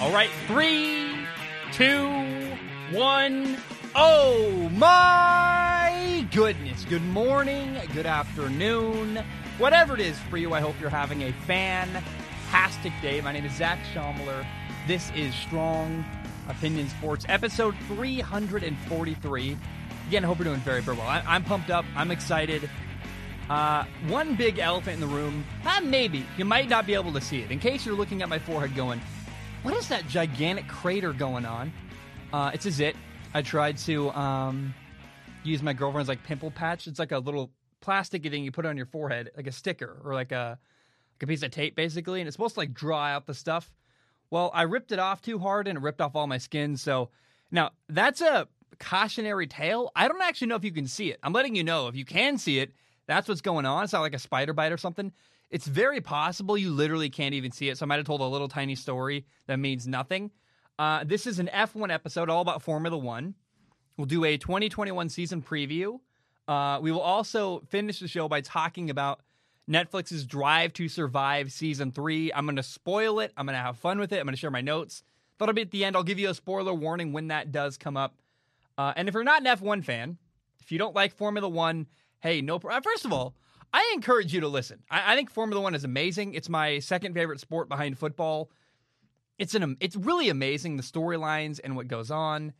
All right, three, two, one. Oh my goodness. Good morning, good afternoon, whatever it is for you. I hope you're having a fantastic day. My name is Zach Schaumler. This is Strong Opinion Sports, episode 343. Again, I hope you're doing very, very well. I, am pumped up. I'm excited. Uh, one big elephant in the room, uh, maybe. You might not be able to see it. In case you're looking at my forehead going, what is that gigantic crater going on? Uh, it's a zit. I tried to um, use my girlfriend's like pimple patch. It's like a little plastic thing you put on your forehead, like a sticker or like a like a piece of tape, basically, and it's supposed to like dry out the stuff. Well, I ripped it off too hard and it ripped off all my skin. So now that's a cautionary tale. I don't actually know if you can see it. I'm letting you know if you can see it, that's what's going on. It's not like a spider bite or something. It's very possible you literally can't even see it. So I might have told a little tiny story that means nothing. Uh, this is an F1 episode all about Formula One. We'll do a 2021 season preview. Uh, we will also finish the show by talking about Netflix's Drive to Survive season three. I'm going to spoil it. I'm going to have fun with it. I'm going to share my notes. That'll be at the end. I'll give you a spoiler warning when that does come up. Uh, and if you're not an F1 fan, if you don't like Formula One, hey, no. First of all, I encourage you to listen. I, I, think Formula One is amazing. It's my second favorite sport behind football. It's an it's really amazing the storylines and what goes on.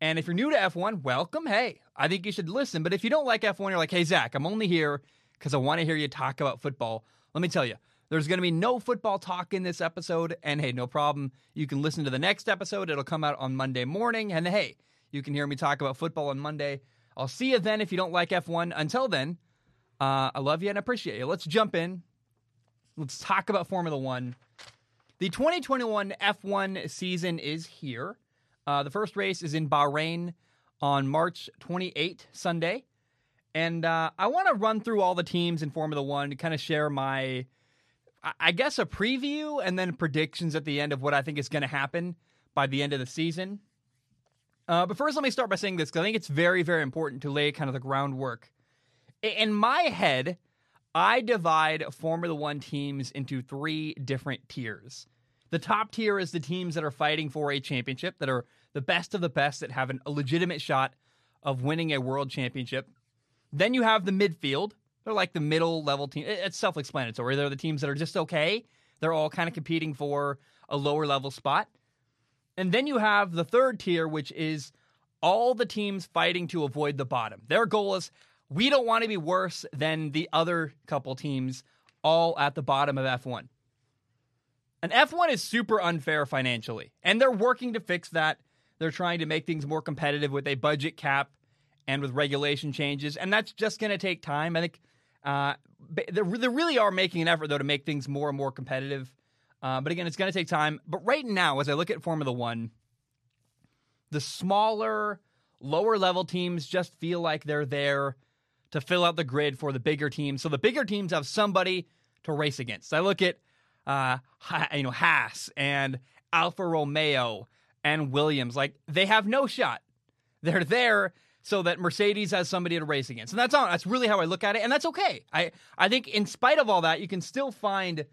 And if you're new to F1, welcome. Hey, I think you should listen. But if you don't like F1, you're like, hey Zach, I'm only here because I want to hear you talk about football. Let me tell you, there's going to be no football talk in this episode. And hey, no problem. You can listen to the next episode. It'll come out on Monday morning. And hey, you can hear me talk about football on Monday. I'll see you then if you don't like F1. Until then, uh, I love you and appreciate you. Let's jump in. Let's talk about Formula One. The 2021 F1 season is here. Uh, the first race is in Bahrain on March 28, Sunday. And uh, I want to run through all the teams in Formula One to kind of share my, I guess, a preview and then predictions at the end of what I think is going to happen by the end of the season. Uh, but first, let me start by saying this because I think it's very, very important to lay kind of the groundwork in my head, I divide Formula One teams into three different tiers. The top tier is the teams that are fighting for a championship, that are the best of the best, that have an, a legitimate shot of winning a world championship. Then you have the midfield. They're like the middle level team. It's self explanatory. They're the teams that are just okay. They're all kind of competing for a lower level spot. And then you have the third tier, which is all the teams fighting to avoid the bottom. Their goal is we don't want to be worse than the other couple teams all at the bottom of F1. And F1 is super unfair financially, and they're working to fix that. They're trying to make things more competitive with a budget cap and with regulation changes, and that's just going to take time. I think uh, they really are making an effort, though, to make things more and more competitive. Uh, but again, it's going to take time. But right now, as I look at Formula One, the smaller, lower level teams just feel like they're there to fill out the grid for the bigger teams. So the bigger teams have somebody to race against. I look at uh, you know Haas and Alfa Romeo and Williams. Like they have no shot. They're there so that Mercedes has somebody to race against, and that's all. That's really how I look at it, and that's okay. I I think in spite of all that, you can still find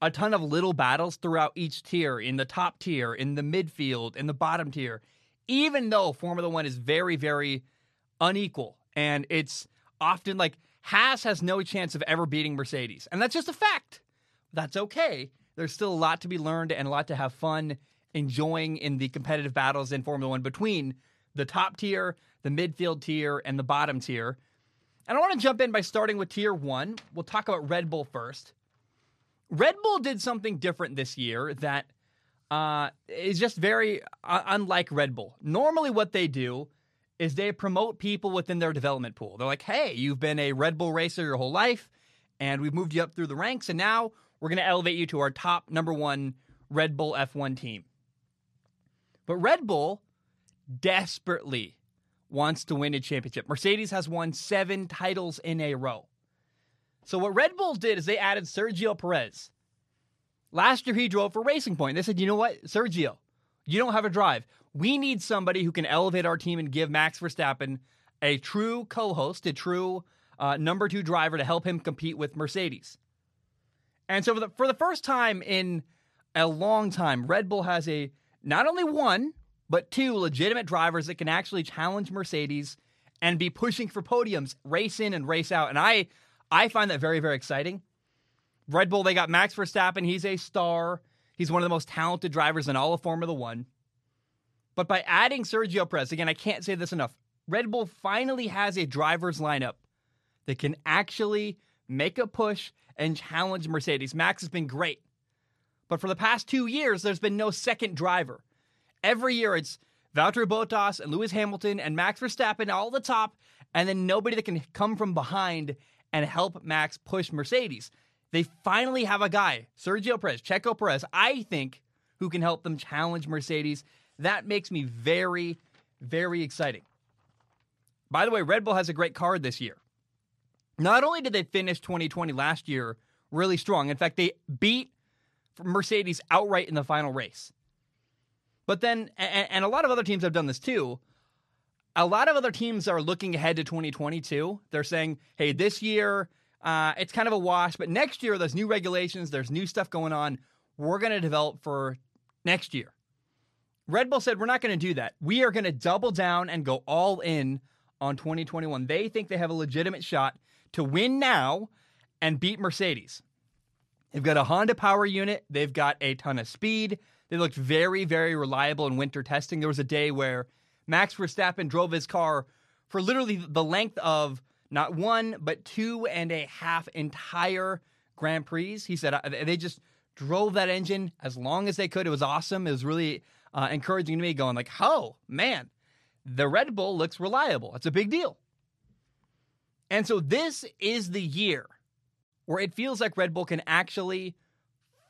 a ton of little battles throughout each tier. In the top tier, in the midfield, in the bottom tier. Even though Formula One is very very unequal, and it's often like Haas has no chance of ever beating Mercedes. And that's just a fact. That's okay. There's still a lot to be learned and a lot to have fun enjoying in the competitive battles in Formula One between the top tier, the midfield tier, and the bottom tier. And I want to jump in by starting with tier one. We'll talk about Red Bull first. Red Bull did something different this year that uh, is just very uh, unlike Red Bull. Normally, what they do is they promote people within their development pool. They're like, hey, you've been a Red Bull racer your whole life, and we've moved you up through the ranks, and now we're going to elevate you to our top number one Red Bull F1 team. But Red Bull desperately wants to win a championship. Mercedes has won seven titles in a row. So what Red Bull did is they added Sergio Perez. Last year he drove for Racing Point. They said, you know what, Sergio, you don't have a drive. We need somebody who can elevate our team and give Max Verstappen a true co host, a true uh, number two driver to help him compete with Mercedes. And so, for the, for the first time in a long time, Red Bull has a not only one, but two legitimate drivers that can actually challenge Mercedes and be pushing for podiums, race in and race out. And I I find that very, very exciting. Red Bull, they got Max Verstappen. He's a star. He's one of the most talented drivers in all of Formula One. But by adding Sergio Perez, again, I can't say this enough. Red Bull finally has a driver's lineup that can actually make a push and challenge Mercedes. Max has been great. But for the past two years, there's been no second driver. Every year, it's Valtteri Bottas and Lewis Hamilton and Max Verstappen all the top, and then nobody that can come from behind and help Max push Mercedes. They finally have a guy, Sergio Perez, Checo Perez, I think, who can help them challenge Mercedes. That makes me very, very exciting. By the way, Red Bull has a great card this year. Not only did they finish 2020 last year really strong, in fact, they beat Mercedes outright in the final race. But then, and, a lot of other teams have done this too. A lot of other teams are looking ahead to 2022. They're saying, hey, this year, uh, it's kind of a wash, but next year, there's new regulations, there's new stuff going on. We're going to develop for next year. Red Bull said, we're not going to do that. We are going to double down and go all in on 2021. They think they have a legitimate shot to win now and beat Mercedes. They've got a Honda power unit, they've got a ton of speed. They looked very, very reliable in winter testing. There was a day where Max Verstappen drove his car for literally the length of not one, but two and a half entire Grand Prix. He said they just drove that engine as long as they could. It was awesome. It was really uh, encouraging to me, going like, "Oh man, the Red Bull looks reliable. It's a big deal." And so this is the year where it feels like Red Bull can actually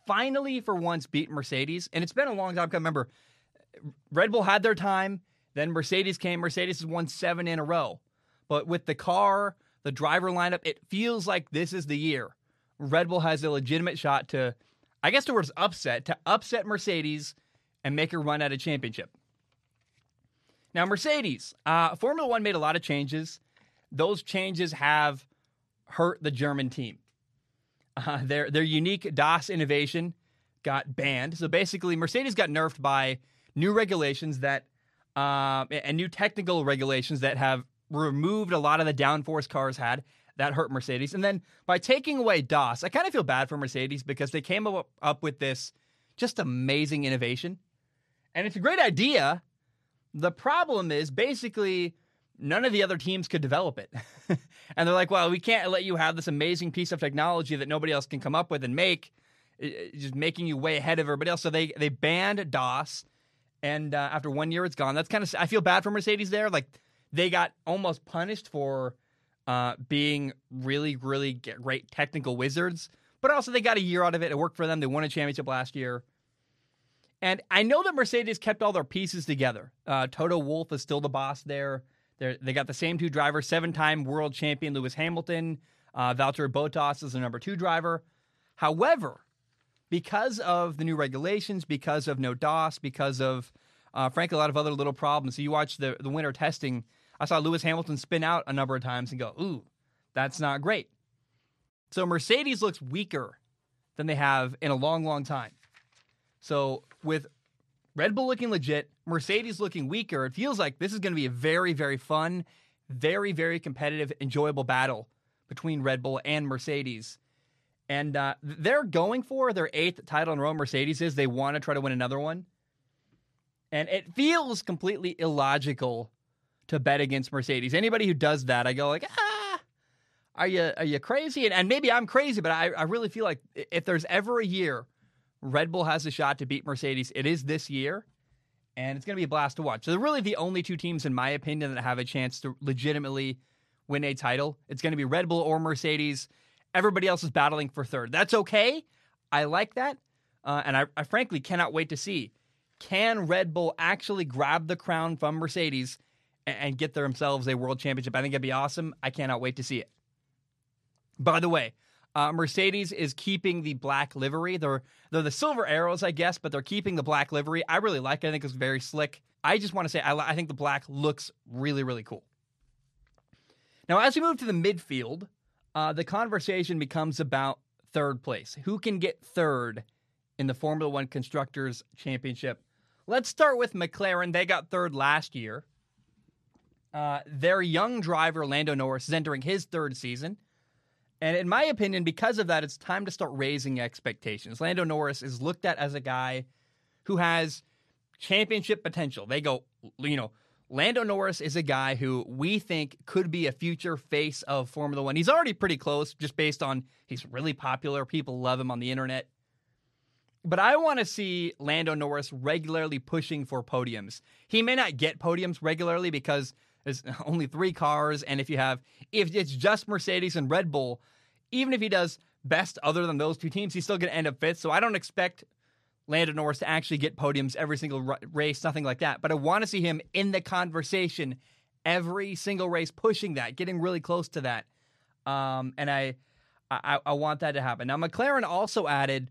finally for once beat Mercedes. And it's been a long time. Remember Red Bull had their time, then Mercedes came. Mercedes has won seven in a row. But with the car, the driver lineup, it feels like this is the year. Red Bull has a legitimate shot to, I guess, towards upset, to upset Mercedes and make a run at a championship. Now, Mercedes, uh, Formula One made a lot of changes. Those changes have hurt the German team. Uh, their their unique DAS innovation got banned. So basically, Mercedes got nerfed by new regulations that uh, and new technical regulations that have removed a lot of the downforce cars had. That hurt Mercedes. And then by taking away DAS, I kind of feel bad for Mercedes because they came up, up with this just amazing innovation. And it's a great idea. The problem is basically none of the other teams could develop it. and they're like, well, we can't let you have this amazing piece of technology that nobody else can come up with and make, just making you way ahead of everybody else. So they, they banned DAS. And uh, after one year, it's gone. That's kind of, I feel bad for Mercedes there. Like they got almost punished for uh, being really, really great technical wizards. But also, they got a year out of it. It worked for them. They won a championship last year. And I know that Mercedes kept all their pieces together. Uh, Toto Wolff is still the boss there. They're, they got the same two drivers, seven time world champion Lewis Hamilton. Uh, Valtteri Bottas is the number two driver. However, because of the new regulations, because of no DAS, because of, uh, frankly, a lot of other little problems. So you watch the, the winter testing. I saw Lewis Hamilton spin out a number of times and go, ooh, that's not great. So Mercedes looks weaker than they have in a long, long time. So with Red Bull looking legit, Mercedes looking weaker. It feels like this is going to be a very, very fun, very, very competitive, enjoyable battle between Red Bull and Mercedes. And uh, they're going for their eighth title in a row. Mercedes is. They want to try to win another one. And it feels completely illogical to bet against Mercedes. Anybody who does that, I go like, ah, are you are you crazy? And, and maybe I'm crazy, but I, I really feel like if there's ever a year Red Bull has a shot to beat Mercedes. It is this year, and it's going to be a blast to watch. So they're really the only two teams, in my opinion, that have a chance to legitimately win a title. It's going to be Red Bull or Mercedes. Everybody else is battling for third. That's okay. I like that. Uh, and I, I frankly cannot wait to see can Red Bull actually grab the crown from Mercedes and, and get themselves a world championship? I think it'd be awesome. I cannot wait to see it. By the way, uh, Mercedes is keeping the black livery. They're they're the silver arrows, I guess, but they're keeping the black livery. I really like it. I think it's very slick. I just want to say I, I think the black looks really really cool. Now, as we move to the midfield, uh, the conversation becomes about third place. Who can get third in the Formula One Constructors Championship? Let's start with McLaren. They got third last year. Uh, their young driver, Lando Norris, is entering his third season. And in my opinion, because of that, it's time to start raising expectations. Lando Norris is looked at as a guy who has championship potential. They go, you know, Lando Norris is a guy who we think could be a future face of Formula One. He's already pretty close just based on he's really popular. People love him on the internet. But I want to see Lando Norris regularly pushing for podiums. He may not get podiums regularly because there's only three cars. And if you have, if it's just Mercedes and Red Bull, even if he does best other than those two teams, he's still going to end up fifth. So I don't expect Lando Norris to actually get podiums every single race, nothing like that. But I want to see him in the conversation every single race, pushing that, getting really close to that. Um, and I, I, I want that to happen. Now, McLaren also added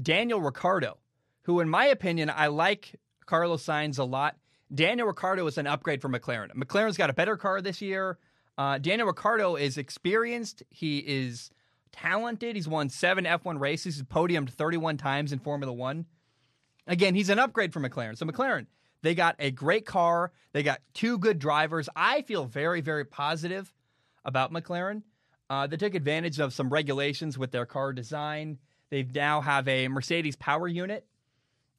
Daniel Ricciardo, who, in my opinion, I like Carlos Sainz a lot. Daniel Ricciardo is an upgrade for McLaren. McLaren's got a better car this year. Uh, Daniel Ricciardo is experienced. He is talented. He's won seven F1 races. He's podiumed 31 times in Formula One. Again, he's an upgrade for McLaren. So McLaren, they got a great car. They got two good drivers. I feel very, very positive about McLaren. Uh, they took advantage of some regulations with their car design. They now have a Mercedes power unit.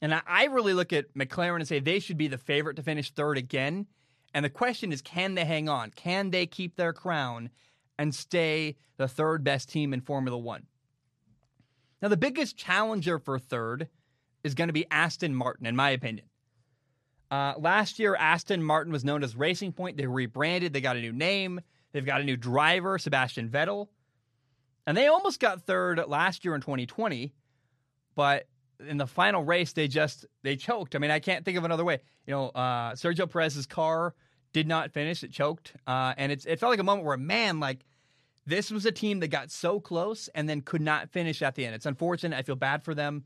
And I, I really look at McLaren and say they should be the favorite to finish third again. And the question is, can they hang on? Can they keep their crown and stay the third best team in Formula One. Now, the biggest challenger for third is going to be Aston Martin, in my opinion. Uh, last year, Aston Martin was known as Racing Point. They rebranded, they got a new name, they've got a new driver, Sebastian Vettel. And they almost got third last year in 2020, but in the final race, they just they choked. I mean, I can't think of another way. You know, uh, Sergio Perez's car did not finish. It choked, uh, and it's it felt like a moment where man, like this was a team that got so close and then could not finish at the end. It's unfortunate. I feel bad for them,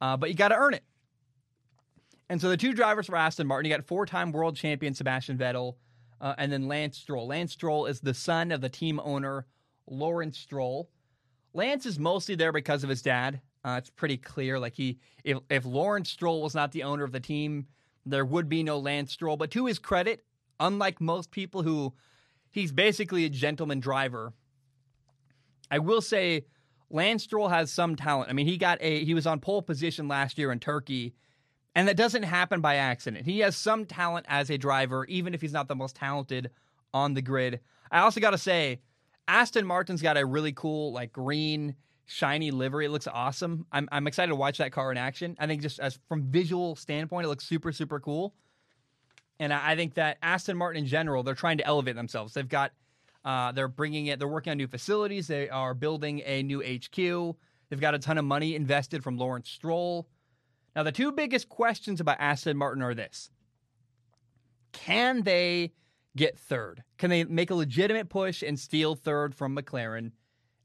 uh, but you got to earn it. And so the two drivers for Aston Martin, you got four-time world champion Sebastian Vettel, uh, and then Lance Stroll. Lance Stroll is the son of the team owner Lawrence Stroll. Lance is mostly there because of his dad. Uh, it's pretty clear. Like he, if if Lawrence Stroll was not the owner of the team, there would be no Lance Stroll. But to his credit, unlike most people who he's basically a gentleman driver. I will say Lance Stroll has some talent. I mean, he got a he was on pole position last year in Turkey, and that doesn't happen by accident. He has some talent as a driver, even if he's not the most talented on the grid. I also got to say, Aston Martin's got a really cool like green shiny livery. It looks awesome. I'm I'm excited to watch that car in action. I think just as from visual standpoint, it looks super super cool. And I think that Aston Martin in general, they're trying to elevate themselves. They've got, uh, they're bringing it, they're working on new facilities. They are building a new HQ. They've got a ton of money invested from Lawrence Stroll. Now, the two biggest questions about Aston Martin are this Can they get third? Can they make a legitimate push and steal third from McLaren?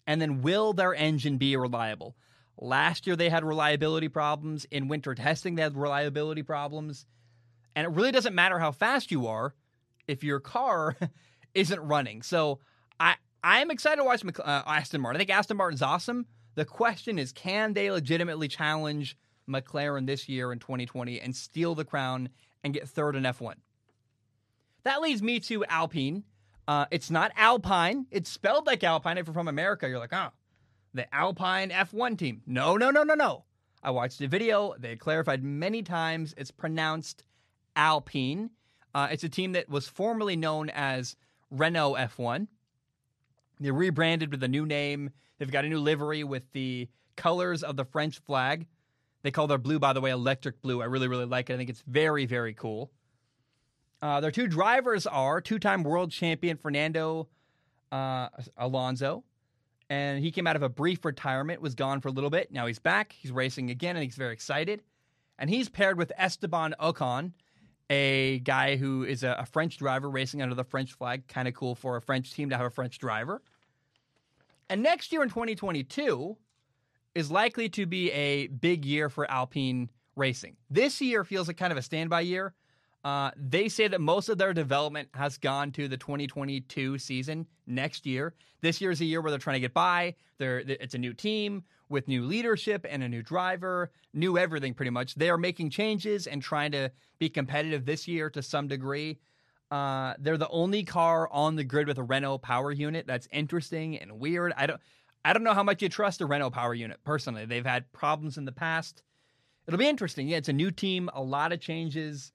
And then will their engine be reliable? Last year, they had reliability problems. In winter testing, they had reliability problems. And it really doesn't matter how fast you are if your car isn't running. So I I'm excited to watch uh, Aston Martin. I think Aston Martin's awesome. The question is, can they legitimately challenge McLaren this year in 2020 and steal the crown and get third in F1? That leads me to Alpine. Uh, it's not Alpine. It's spelled like Alpine. If you're from America, you're like, oh, the Alpine F1 team. No, no, no, no, no. I watched the video. They clarified many times. It's pronounced Alpine. Uh, it's a team that was formerly known as Renault F1. They rebranded with a new name. They've got a new livery with the colors of the French flag. They call their blue, by the way, electric blue. I really, really like it. I think it's very, very cool. Uh, their two drivers are two time world champion Fernando uh, Alonso. And he came out of a brief retirement, was gone for a little bit. Now he's back. He's racing again, and he's very excited. And he's paired with Esteban Ocon, a guy who is a, a French driver racing under the French flag. Kind of cool for a French team to have a French driver. And next year in 2022 is likely to be a big year for Alpine racing. This year feels like kind of a standby year. Uh, they say that most of their development has gone to the 2022 season next year. This year is a year where they're trying to get by. They're, it's a new team with new leadership and a new driver, new everything pretty much. They are making changes and trying to be competitive this year to some degree. Uh, they're the only car on the grid with a Renault power unit. That's interesting and weird. I don't, I don't know how much you trust a Renault power unit personally. They've had problems in the past. It'll be interesting. Yeah, it's a new team, a lot of changes.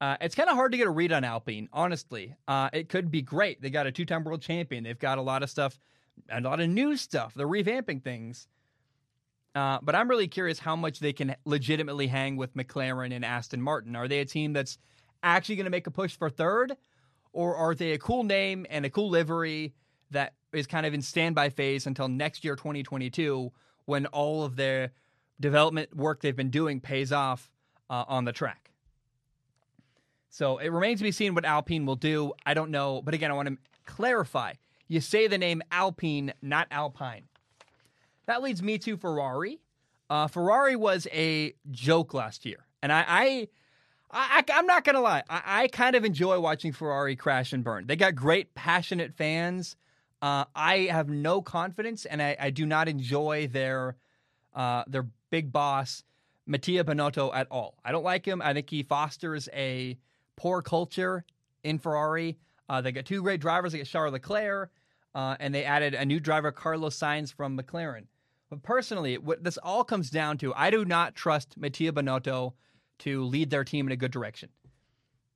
Uh, it's kind of hard to get a read on Alpine, honestly. Uh, it could be great. They got a two-time world champion. They've got a lot of stuff, a lot of new stuff. They're revamping things. Uh, but I'm really curious how much they can legitimately hang with McLaren and Aston Martin. Are they a team that's actually going to make a push for third, or are they a cool name and a cool livery that is kind of in standby phase until next year, 2022, when all of their development work they've been doing pays off uh, on the track? So it remains to be seen what Alpine will do. I don't know. But again, I want to clarify. You say the name Alpine, not Alpine. That leads me to Ferrari. Uh, Ferrari was a joke last year. And I, I, I am not to lie. I, I, kind of enjoy watching Ferrari crash and burn. They got great, passionate fans. Uh, I have no confidence, and I, I do not enjoy their uh, their big boss, Mattia Binotto, at all. I don't like him. I think he fosters a poor culture in Ferrari. Uh, they got two great drivers. They got Charles Leclerc, uh, and they added a new driver, Carlos Sainz from McLaren. But personally, what this all comes down to, I do not trust Mattia Binotto to lead their team in a good direction.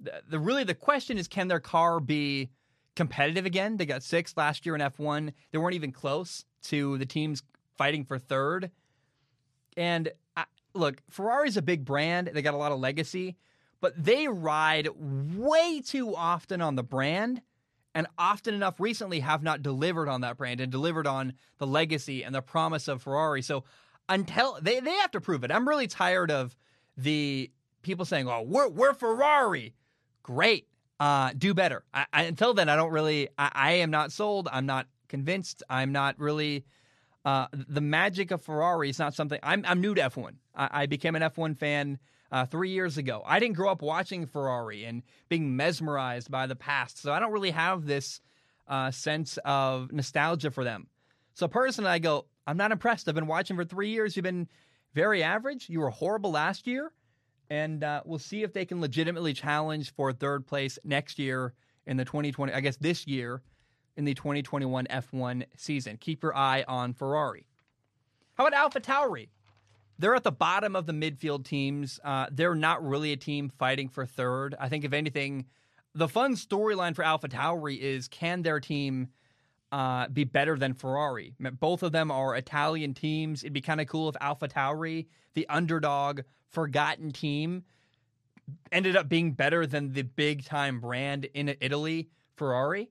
The, the really the question is, can their car be competitive again? They got sixth last year in F1. They weren't even close to the teams fighting for third. And I, look, Ferrari's a big brand. They got a lot of legacy but they ride way too often on the brand and often enough recently have not delivered on that brand and delivered on the legacy and the promise of Ferrari. So until they, they have to prove it. I'm really tired of the people saying, "Oh, we're we're Ferrari." Great. Uh, do better. I, I, until then, I don't really. I, I, am not sold. I'm not convinced. I'm not really. Uh, the magic of Ferrari is not something. I'm I'm new to F1. I, I became an F1 fan uh, three years ago. I didn't grow up watching Ferrari and being mesmerized by the past, so I don't really have this uh, sense of nostalgia for them. So personally, I go, I'm not impressed. I've been watching for three years. You've been very average. You were horrible last year, and uh, we'll see if they can legitimately challenge for third place next year in the 2020. I guess this year in the 2021 F1 season. Keep your eye on Ferrari. How about AlphaTauri? They're at the bottom of the midfield teams. Uh, they're not really a team fighting for third. I think, if anything, the fun storyline for Alpha AlphaTauri is can their team uh, be better than Ferrari? Both of them are Italian teams. It'd be kind of cool if Alpha AlphaTauri, the underdog, forgotten team, ended up being better than the big time brand in Italy, Ferrari.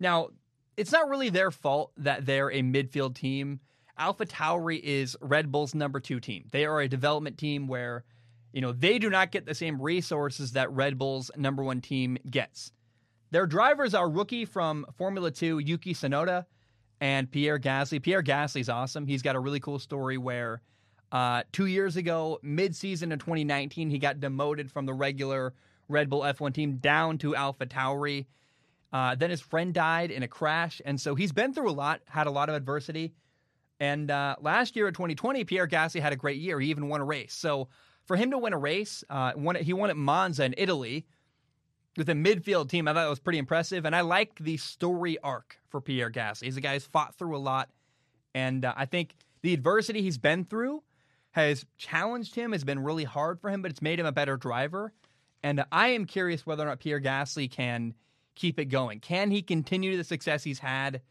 Now, it's not really their fault that they're a midfield team. AlphaTauri is Red Bull's number two team. They are a development team where, you know, they do not get the same resources that Red Bull's number one team gets. Their drivers are rookie from Formula Two, Yuki Tsunoda, and Pierre Gasly. Pierre Gasly's awesome. He's got a really cool story where uh, two years ago, mid-season in 2019, he got demoted from the regular Red Bull F1 team down to AlphaTauri. Uh, then his friend died in a crash, and so he's been through a lot, had a lot of adversity. And uh, last year at 2020, Pierre Gasly had a great year. He even won a race. So for him to win a race, uh, won, he won at Monza in Italy with a midfield team. I thought that was pretty impressive. And I like the story arc for Pierre Gasly. He's a guy who's fought through a lot. And uh, I think the adversity he's been through has challenged him, has been really hard for him, but it's made him a better driver. And I am curious whether or not Pierre Gasly can keep it going. Can he continue the success he's had?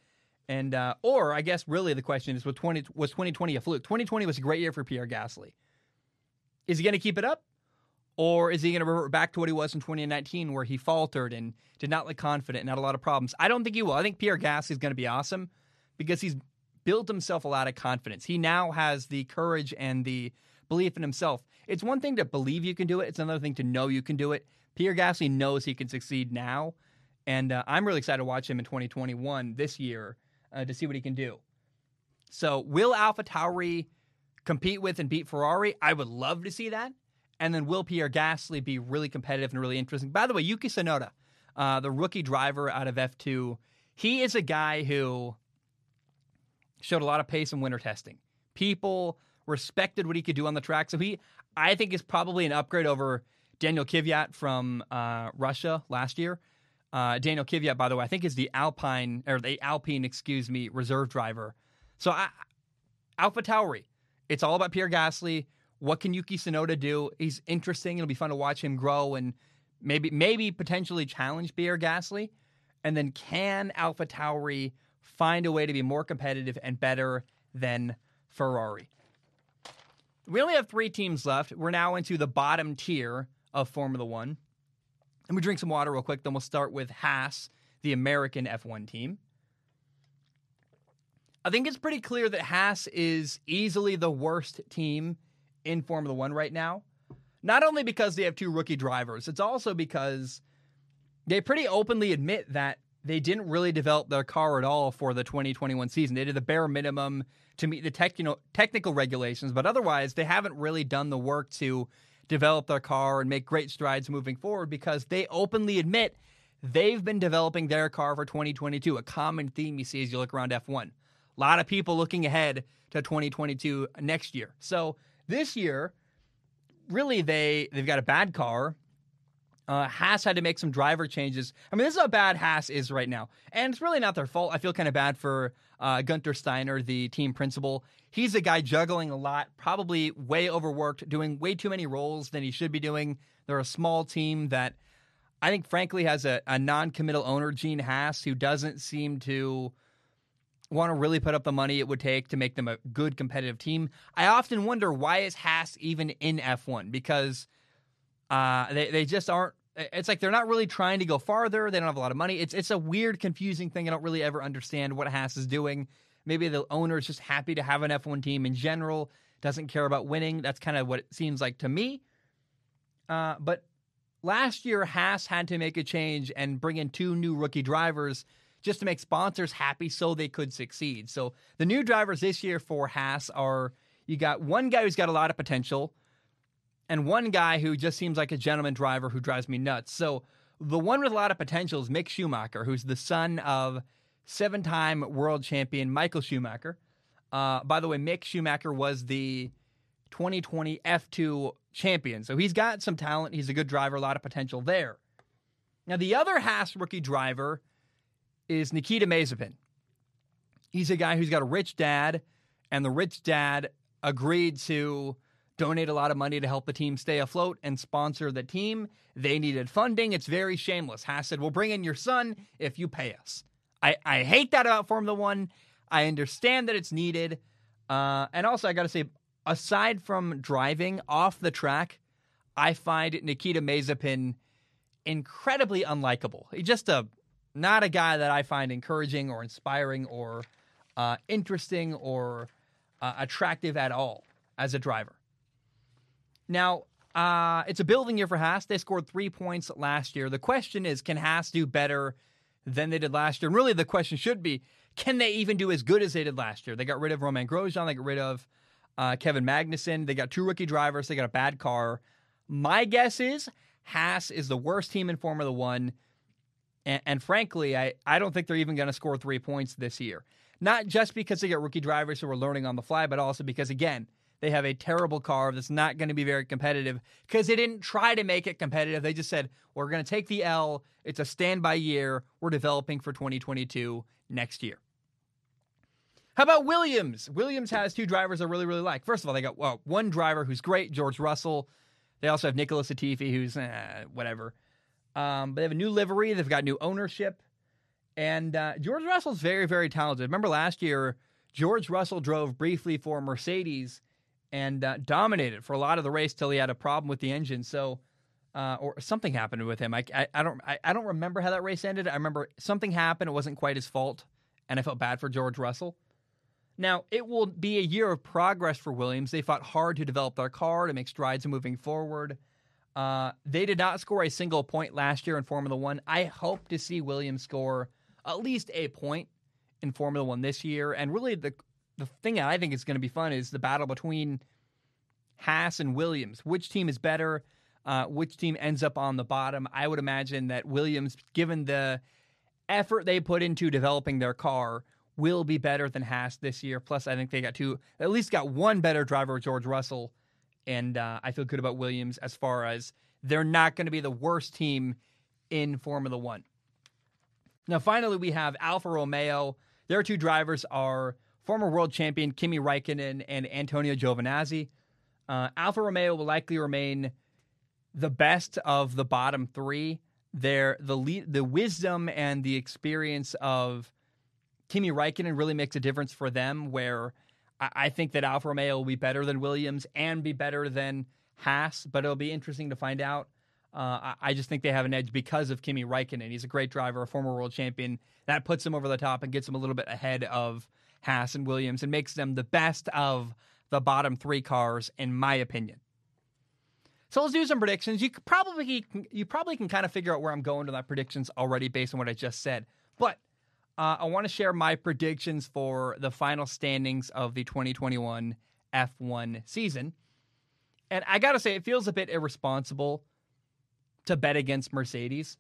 And uh, or I guess really the question is, was twenty was twenty twenty a fluke? Twenty twenty was a great year for Pierre Gasly. Is he going to keep it up, or is he going to revert back to what he was in twenty nineteen, where he faltered and did not look confident and had a lot of problems? I don't think he will. I think Pierre Gasly is going to be awesome because he's built himself a lot of confidence. He now has the courage and the belief in himself. It's one thing to believe you can do it; it's another thing to know you can do it. Pierre Gasly knows he can succeed now, and uh, I'm really excited to watch him in 2021 this year uh, to see what he can do. So, will Alpha Tauri compete with and beat Ferrari? I would love to see that. And then will Pierre Gasly be really competitive and really interesting? By the way, Yuki Tsunoda, uh, the rookie driver out of F2, he is a guy who showed a lot of pace in winter testing. People respected what he could do on the track. So he, I think, is probably an upgrade over Daniel Kvyat from uh, Russia last year. Uh, Daniel Kvyat, by the way, I think is the Alpine or the Alpine, excuse me, reserve driver. So I, Alpha Tauri, it's all about Pierre Gasly. What can Yuki Tsunoda do? He's interesting. It'll be fun to watch him grow and maybe maybe potentially challenge Pierre Gasly. And then can Alpha Tauri find a way to be more competitive and better than Ferrari? We only have three teams left. We're now into the bottom tier of Formula One. And we drink some water real quick. Then we'll start with Haas, the American F1 team. I think it's pretty clear that Haas is easily the worst team in Formula One right now. Not only because they have two rookie drivers, it's also because they pretty openly admit that they didn't really develop their car at all for the 2021 season. They did the bare minimum to meet the technical technical regulations, but otherwise they haven't really done the work to develop their car and make great strides moving forward because they openly admit they've been developing their car for 2022. A common theme you see as you look around F1. A lot of people looking ahead to 2022 next year. So this year, really they they've got a bad car. Uh, Haas had to make some driver changes. I mean, this is how bad Haas is right now, and it's really not their fault. I feel kind of bad for uh, Gunther Steiner, the team principal. He's a guy juggling a lot, probably way overworked, doing way too many roles than he should be doing. They're a small team that I think, frankly, has a, a non-committal owner, Gene Haas, who doesn't seem to want to really put up the money it would take to make them a good competitive team. I often wonder why is Haas even in F1 because uh, they they just aren't. It's like they're not really trying to go farther. They don't have a lot of money. It's it's a weird, confusing thing. I don't really ever understand what Haas is doing. Maybe the owner is just happy to have an F1 team in general. Doesn't care about winning. That's kind of what it seems like to me. Uh, but last year, Haas had to make a change and bring in two new rookie drivers just to make sponsors happy so they could succeed. So the new drivers this year for Haas are you got one guy who's got a lot of potential and one guy who just seems like a gentleman driver who drives me nuts. So the one with a lot of potential is Mick Schumacher, who's the son of seven time world champion Michael Schumacher. Uh, by the way, Mick Schumacher was the 2020 F2 champion. So he's got some talent. He's a good driver, a lot of potential there. Now, the other Haas rookie driver is Nikita Mazepin. He's a guy who's got a rich dad, and the rich dad agreed to donate a lot of money to help the team stay afloat and sponsor the team. They needed funding. It's very shameless. Haas said, We'll bring in your son if you pay us. I, I hate that about Formula One. I understand that it's needed. Uh, and also, I got to say, aside from driving off the track, I find Nikita Mazepin incredibly unlikable. He's just a not a guy that I find encouraging or inspiring or uh, interesting or uh, attractive at all as a driver. Now, uh, it's a building year for Haas. They scored three points last year. The question is, can Haas do better than they did last year? And really, the question should be, can they even do as good as they did last year? They got rid of Romain Grosjean. They got rid of uh, Kevin Magnussen. They got two rookie drivers. They got a bad car. My guess is Haas is the worst team in Formula One. And, and frankly, I, I don't think they're even going to score three points this year. Not just because they got rookie drivers who are learning on the fly, but also because, again, they have a terrible car that's not going to be very competitive because they didn't try to make it competitive. They just said, we're going to take the L. It's a standby year. We're developing for 2022 next year. How about Williams? Williams has two drivers I really, really like. First of all, they got well, one driver who's great, George Russell. They also have Nicholas Latifi, who's eh, whatever. Um, but they have a new livery. They've got new ownership. And uh, George Russell's very, very talented. Remember last year, George Russell drove briefly for Mercedes and uh, dominated for a lot of the race till he had a problem with the engine. So, uh, or something happened with him. I, I, I don't I, I, don't remember how that race ended. I remember something happened. It wasn't quite his fault, and I felt bad for George Russell. Now it will be a year of progress for Williams. They fought hard to develop their car to make strides moving forward. Uh, they did not score a single point last year in Formula One. I hope to see Williams score at least a point in Formula One this year. And really, the the thing that I think is going to be fun is the battle between Haas and Williams. Which team is better? Uh, which team ends up on the bottom? I would imagine that Williams, given the effort they put into developing their car, will be better than Haas this year. Plus, I think they got two, at least got one better driver, George Russell. And uh, I feel good about Williams as far as they're not going to be the worst team in Formula One. Now, finally, we have Alfa Romeo. Their two drivers are former world champion Kimi Raikkonen and Antonio Giovinazzi. Uh, Alfa Romeo will likely remain the best of the bottom three. There, the le- the wisdom and the experience of Kimi Raikkonen really makes a difference for them. Where I, I think that Alfa Romeo will be better than Williams and be better than Haas, but it'll be interesting to find out. Uh, I, I just think they have an edge because of Kimi Raikkonen. He's a great driver, a former world champion. That puts him over the top and gets him a little bit ahead of Haas and Williams and makes them the best of the bottom three cars, in my opinion. So let's do some predictions. You probably you probably can kind of figure out where I'm going to my predictions already based on what I just said. But uh, I want to share my predictions for the final standings of the 2021 F1 season. And I got to say, it feels a bit irresponsible to bet against Mercedes,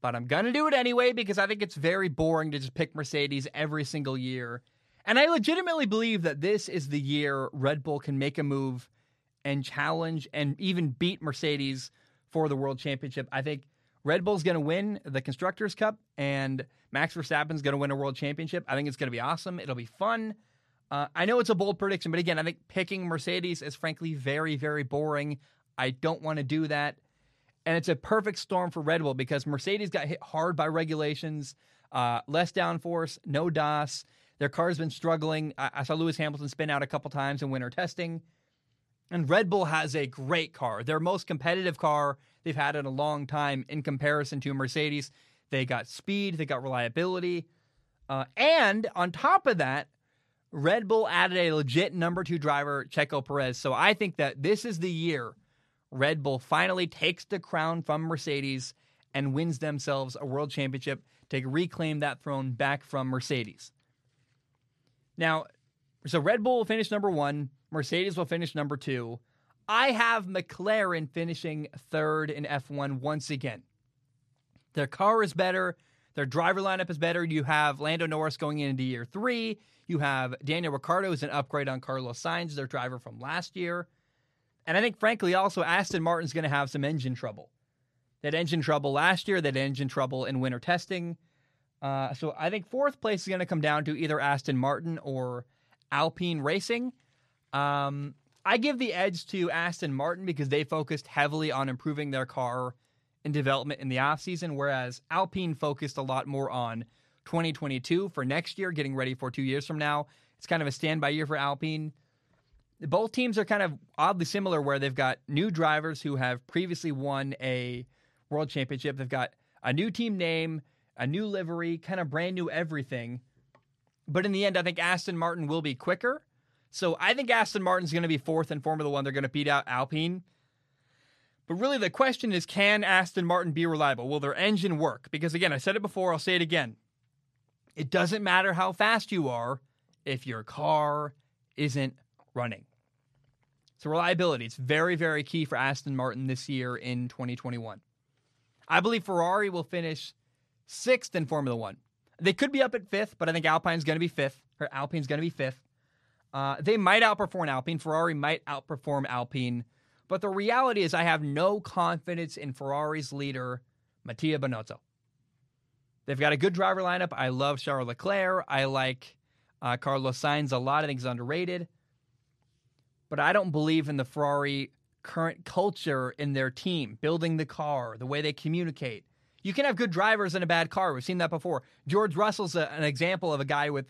but I'm to do it anyway because I think it's very boring to just pick Mercedes every single year. And I legitimately believe that this is the year Red Bull can make a move and challenge and even beat Mercedes for the world championship. I think Red Bull's going to win the Constructors' Cup and Max Verstappen's going to win a world championship. I think it's going to be awesome. It'll be fun. Uh, I know it's a bold prediction, but again, I think picking Mercedes is frankly very, very boring. I don't want to do that. And it's a perfect storm for Red Bull because Mercedes got hit hard by regulations, uh, less downforce, no DAS. Their car's been struggling. I, I saw Lewis Hamilton spin out a couple times in winter testing. And Red Bull has a great car. Their most competitive car they've had in a long time in comparison to Mercedes. They got speed, they got reliability. Uh, and on top of that, Red Bull added a legit number two driver, Checo Perez. So I think that this is the year Red Bull finally takes the crown from Mercedes and wins themselves a world championship to reclaim that throne back from Mercedes. Now, so Red Bull will finish number one. Mercedes will finish number two. I have McLaren finishing third in F1 once again. Their car is better. Their driver lineup is better. You have Lando Norris going into year three. You have Daniel Ricciardo, who's an upgrade on Carlos Sainz, their driver from last year. And I think, frankly, also Aston Martin's going to have some engine trouble. That engine trouble last year, that engine trouble in winter testing. Uh, so I think fourth place is going to come down to either Aston Martin or Alpine Racing. Um, I give the edge to Aston Martin because they focused heavily on improving their car and development in the offseason, whereas Alpine focused a lot more on 2022 for next year, getting ready for two years from now. It's kind of a standby year for Alpine. Both teams are kind of oddly similar, where they've got new drivers who have previously won a world championship. They've got a new team name, a new livery, kind of brand new everything. But in the end, I think Aston Martin will be quicker. So I think Aston Martin's going to be fourth in Formula One. They're going to beat out Alpine. But really, the question is can Aston Martin be reliable? Will their engine work? Because again, I said it before, I'll say it again. It doesn't matter how fast you are if your car isn't running. So, reliability, it's very, very key for Aston Martin this year in 2021. I believe Ferrari will finish sixth in Formula One. They could be up at fifth, but I think Alpine's going to be fifth, or Alpine's going to be fifth. Uh, they might outperform Alpine. Ferrari might outperform Alpine. But the reality is, I have no confidence in Ferrari's leader, Mattia Binotto. They've got a good driver lineup. I love Charles Leclerc. I like uh, Carlos Sainz a lot. I think he's underrated. But I don't believe in the Ferrari current culture in their team, building the car, the way they communicate. You can have good drivers in a bad car. We've seen that before. George Russell's a, an example of a guy with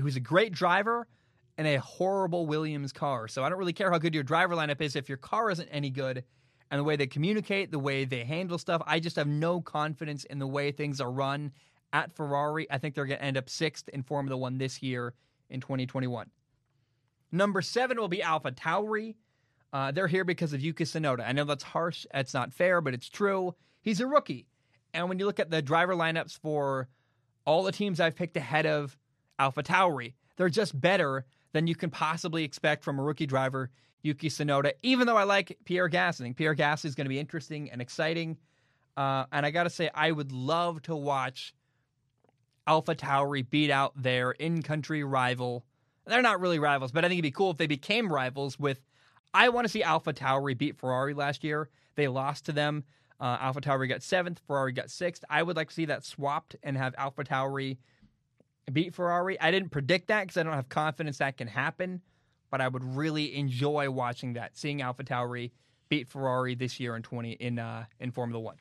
who's a great driver and a horrible Williams car. So I don't really care how good your driver lineup is if your car isn't any good and the way they communicate, the way they handle stuff. I just have no confidence in the way things are run at Ferrari. I think they're going to end up sixth in Formula One this year in 2021. Number seven will be Alpha Tauri. Uh, they're here because of Yuki Tsunoda. I know that's harsh. That's not fair, but it's true. He's a rookie. And when you look at the driver lineups for all the teams I've picked ahead of Alpha Tauri, they're just better than you can possibly expect from a rookie driver Yuki Tsunoda. Even though I like Pierre Gasly, Pierre Gasly is going to be interesting and exciting. Uh, and I got to say, I would love to watch Alpha Tauri beat out their in-country rival. They're not really rivals, but I think it'd be cool if they became rivals. With I want to see Alpha Tauri beat Ferrari last year. They lost to them. Uh, Alpha Tauri got seventh, Ferrari got sixth. I would like to see that swapped and have Alpha Tauri beat Ferrari. I didn't predict that because I don't have confidence that can happen, but I would really enjoy watching that, seeing Alpha Tauri beat Ferrari this year in twenty in uh, in Formula One.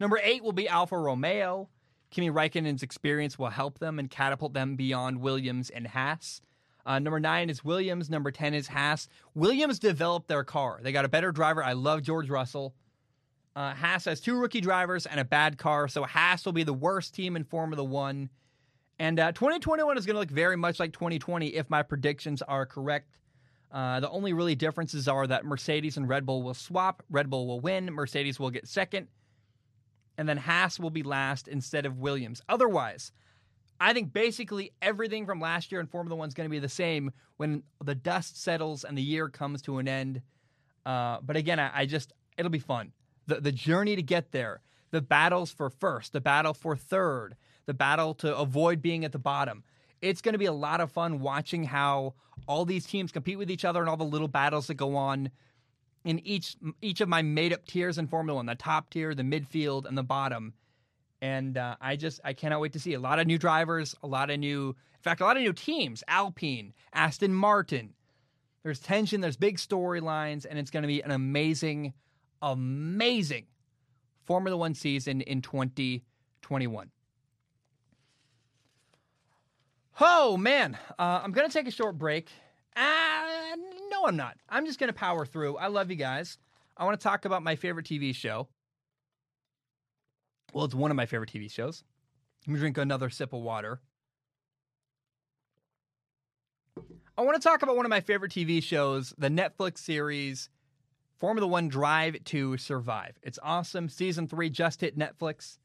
Number eight will be Alfa Romeo. Kimi Raikkonen's experience will help them and catapult them beyond Williams and Haas. Uh, number nine is Williams. Number 10 is Haas. Williams developed their car. They got a better driver. I love George Russell. Uh, Haas has two rookie drivers and a bad car, so Haas will be the worst team in Formula One. And uh, 2021 is going to look very much like 2020 if my predictions are correct. Uh, the only really differences are that Mercedes and Red Bull will swap. Red Bull will win. Mercedes will get second. And then Haas will be last instead of Williams. Otherwise, I think basically everything from last year in Formula One is going to be the same when the dust settles and the year comes to an end. Uh, but again, I, I just, it'll be fun the, the journey to get there, the battles for first, the battle for third, the battle to avoid being at the bottom. It's going to be a lot of fun watching how all these teams compete with each other and all the little battles that go on in each each of my made up tiers in Formula One, the top tier, the midfield, and the bottom. And uh, I just I cannot wait to see a lot of new drivers, a lot of new, in fact, a lot of new teams: Alpine, Aston Martin. There's tension, there's big storylines, and it's going to be an amazing amazing Formula One season in 2021. Oh, man. Uh, I'm going to take a short break. Uh, no, I'm not. I'm just going to power through. I love you guys. I want to talk about my favorite TV show. Well, it's one of my favorite TV shows. Let me drink another sip of water. I want to talk about one of my favorite TV shows, the Netflix series Formula One Drive to Survive. It's awesome. Season three just hit Netflix.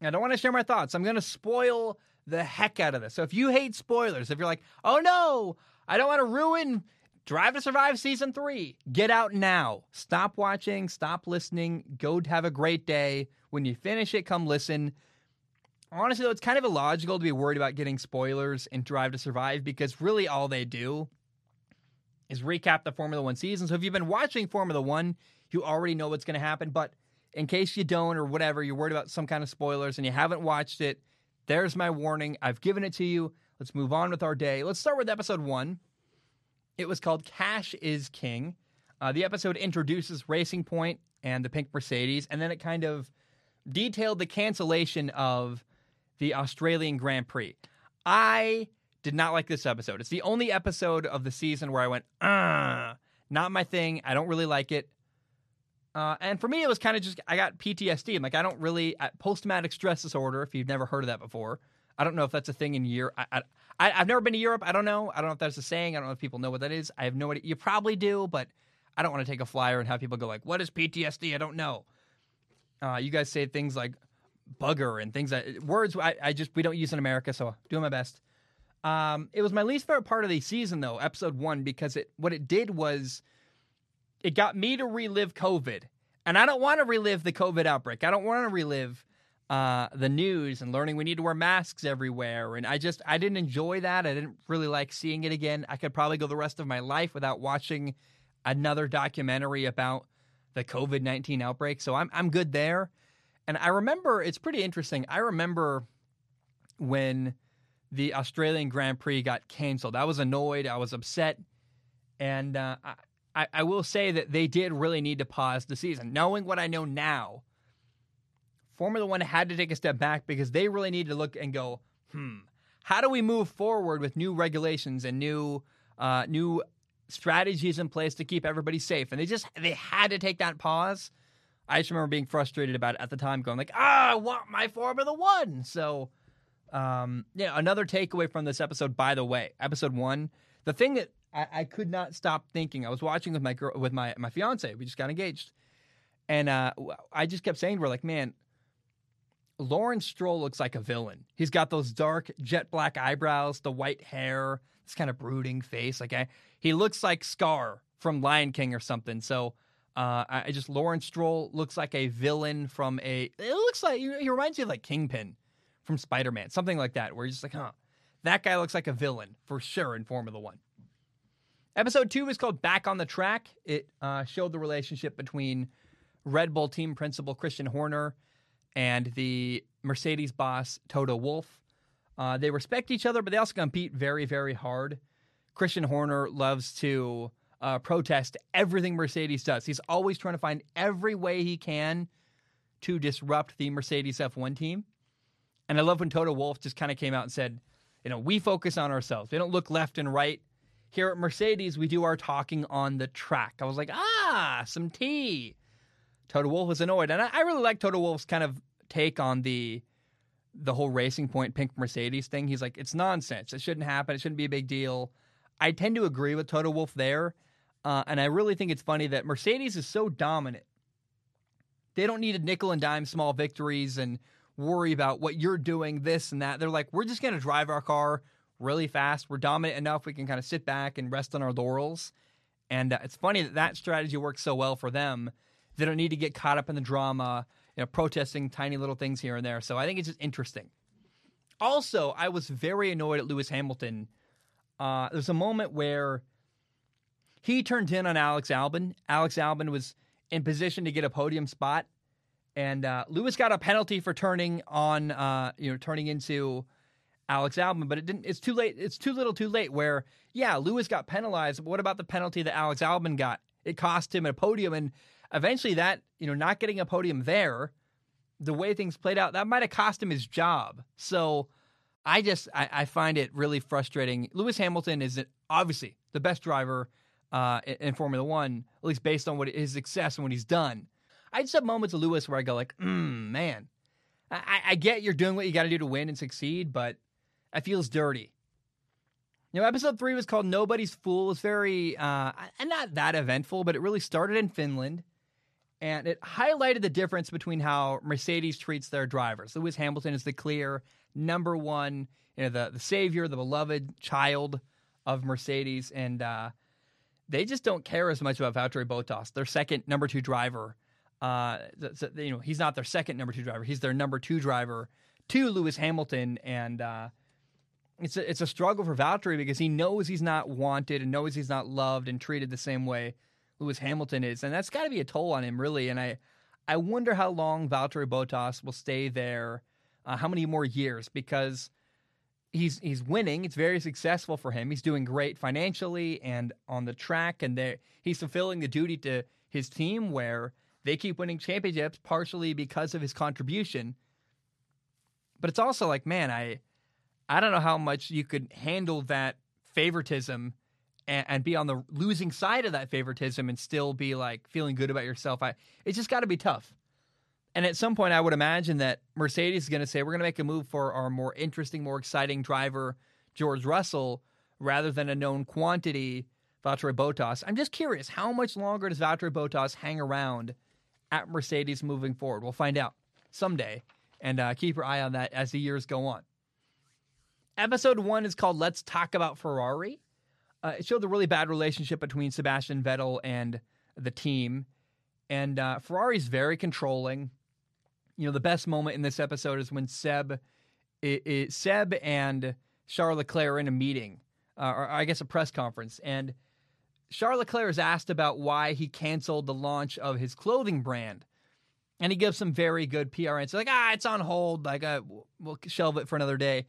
I don't want to share my thoughts. I'm going to spoil the heck out of this. So if you hate spoilers, if you're like, oh no, I don't want to ruin Drive to Survive season three, get out now. Stop watching, stop listening, go have a great day. When you finish it, come listen. Honestly, though, it's kind of illogical to be worried about getting spoilers in Drive to Survive because really all they do is recap the Formula One season. So if you've been watching Formula One, you already know what's going to happen. But in case you don't or whatever, you're worried about some kind of spoilers and you haven't watched it, there's my warning. I've given it to you. Let's move on with our day. Let's start with episode one. It was called Cash is King. Uh, the episode introduces Racing Point and the pink Mercedes, and then it kind of detailed the cancellation of the Australian Grand Prix. I did not like this episode. It's the only episode of the season where I went, ah, not my thing. I don't really like it. Uh, and for me, it was kind of just I got PTSD. I'm like, I don't really post traumatic stress disorder. If you've never heard of that before, I don't know if that's a thing in Europe. I, I, have never been to Europe. I don't know. I don't know if that's a saying. I don't know if people know what that is. I have no idea. You probably do, but I don't want to take a flyer and have people go like, "What is PTSD?" I don't know. Uh, you guys say things like bugger and things that words I, I just we don't use in America. So doing my best. Um, it was my least favorite part of the season, though, episode one, because it what it did was it got me to relive COVID, and I don't want to relive the COVID outbreak. I don't want to relive uh, the news and learning we need to wear masks everywhere. And I just I didn't enjoy that. I didn't really like seeing it again. I could probably go the rest of my life without watching another documentary about the COVID nineteen outbreak. So I'm I'm good there. And I remember it's pretty interesting. I remember when the Australian Grand Prix got canceled. I was annoyed. I was upset. And uh, I, I will say that they did really need to pause the season. Knowing what I know now, Formula One had to take a step back because they really needed to look and go, hmm, how do we move forward with new regulations and new uh, new strategies in place to keep everybody safe? And they just they had to take that pause. I just remember being frustrated about it at the time, going like, ah, I want my Formula One. So um, yeah, another takeaway from this episode, by the way, episode one, the thing that I, I could not stop thinking, I was watching with my girl, with my my fiance, we just got engaged, and uh, I just kept saying, we're like, man, Lawrence Stroll looks like a villain. He's got those dark jet black eyebrows, the white hair, this kind of brooding face. Like I, he looks like Scar from Lion King or something. So uh, I, just Lawrence Stroll looks like a villain from a. It looks like he reminds me of like Kingpin from Spider Man, something like that, where you're just like, huh, that guy looks like a villain for sure in Formula One. Episode two is called Back on the Track. It uh, showed the relationship between Red Bull team principal Christian Horner and the Mercedes boss Toto Wolff. Uh, they respect each other, but they also compete very, very hard. Christian Horner loves to uh, protest everything Mercedes does. He's always trying to find every way he can to disrupt the Mercedes F1 team. And I love when Toto Wolff just kind of came out and said, you know, we focus on ourselves. We don't look left and right. Here at Mercedes, we do our talking on the track. I was like, ah, some tea. Toto Wolff was annoyed. And I, I really like Toto Wolff's kind of take on the the whole racing point pink Mercedes thing. He's like, it's nonsense. It shouldn't happen. It shouldn't be a big deal. I tend to agree with Toto Wolff there. Uh, and I really think it's funny that Mercedes is so dominant. They don't need a nickel and dime small victories and worry about what you're doing, this and that. They're like, we're just going to drive our car really fast. We're dominant enough. We can kind of sit back and rest on our laurels. And uh, it's funny that that strategy works so well for them. They don't need to get caught up in the drama you know, protesting tiny little things here and there. So I think it's just interesting. Also, I was very annoyed at Lewis Hamilton. Uh, there's a moment where he turned in on Alex Albon. Alex Albon was in position to get a podium spot, and uh, Lewis got a penalty for turning on, uh, you know, turning into Alex Albon. But it didn't. It's too late. It's too little, too late. Where yeah, Lewis got penalized. But what about the penalty that Alex Albon got? It cost him a podium, and eventually that, you know, not getting a podium there, the way things played out, that might have cost him his job. So I just, I, I find it really frustrating. Lewis Hamilton is obviously the best driver uh, in Formula One, at least based on what his success and what he's done. I just have moments of Lewis where I go like, mm, man, I, I get you're doing what you got to do to win and succeed, but it feels dirty. You know, episode three was called Nobody's Fool. It's very, uh, not that eventful, but it really started in Finland and it highlighted the difference between how Mercedes treats their drivers. Lewis Hamilton is the clear number one, you know, the, the savior, the beloved child of Mercedes, and uh, they just don't care as much about Valtteri Bottas, their second number two driver. Uh, so, you know, he's not their second number two driver; he's their number two driver to Lewis Hamilton, and uh, it's a, it's a struggle for Valtteri because he knows he's not wanted and knows he's not loved and treated the same way Lewis Hamilton is, and that's got to be a toll on him, really. And I, I wonder how long Valtteri Bottas will stay there, uh, how many more years, because he's he's winning. It's very successful for him. He's doing great financially and on the track, and he's fulfilling the duty to his team where they keep winning championships partially because of his contribution. But it's also like, man, I I don't know how much you could handle that favoritism and, and be on the losing side of that favoritism and still be like feeling good about yourself. I it's just got to be tough. And at some point, I would imagine that Mercedes is going to say we're going to make a move for our more interesting, more exciting driver, George Russell, rather than a known quantity, Valtteri Bottas. I'm just curious, how much longer does Valtteri Bottas hang around at Mercedes moving forward? We'll find out someday, and uh, keep your eye on that as the years go on. Episode one is called "Let's Talk About Ferrari." Uh, it showed the really bad relationship between Sebastian Vettel and the team. And uh, Ferrari's very controlling. You know, the best moment in this episode is when Seb, it, it, Seb and Charles Leclerc are in a meeting, uh, or I guess a press conference, and Charles Leclerc is asked about why he canceled the launch of his clothing brand. And he gives some very good PR answer, like, ah, it's on hold. Like, uh, we'll shelve it for another day.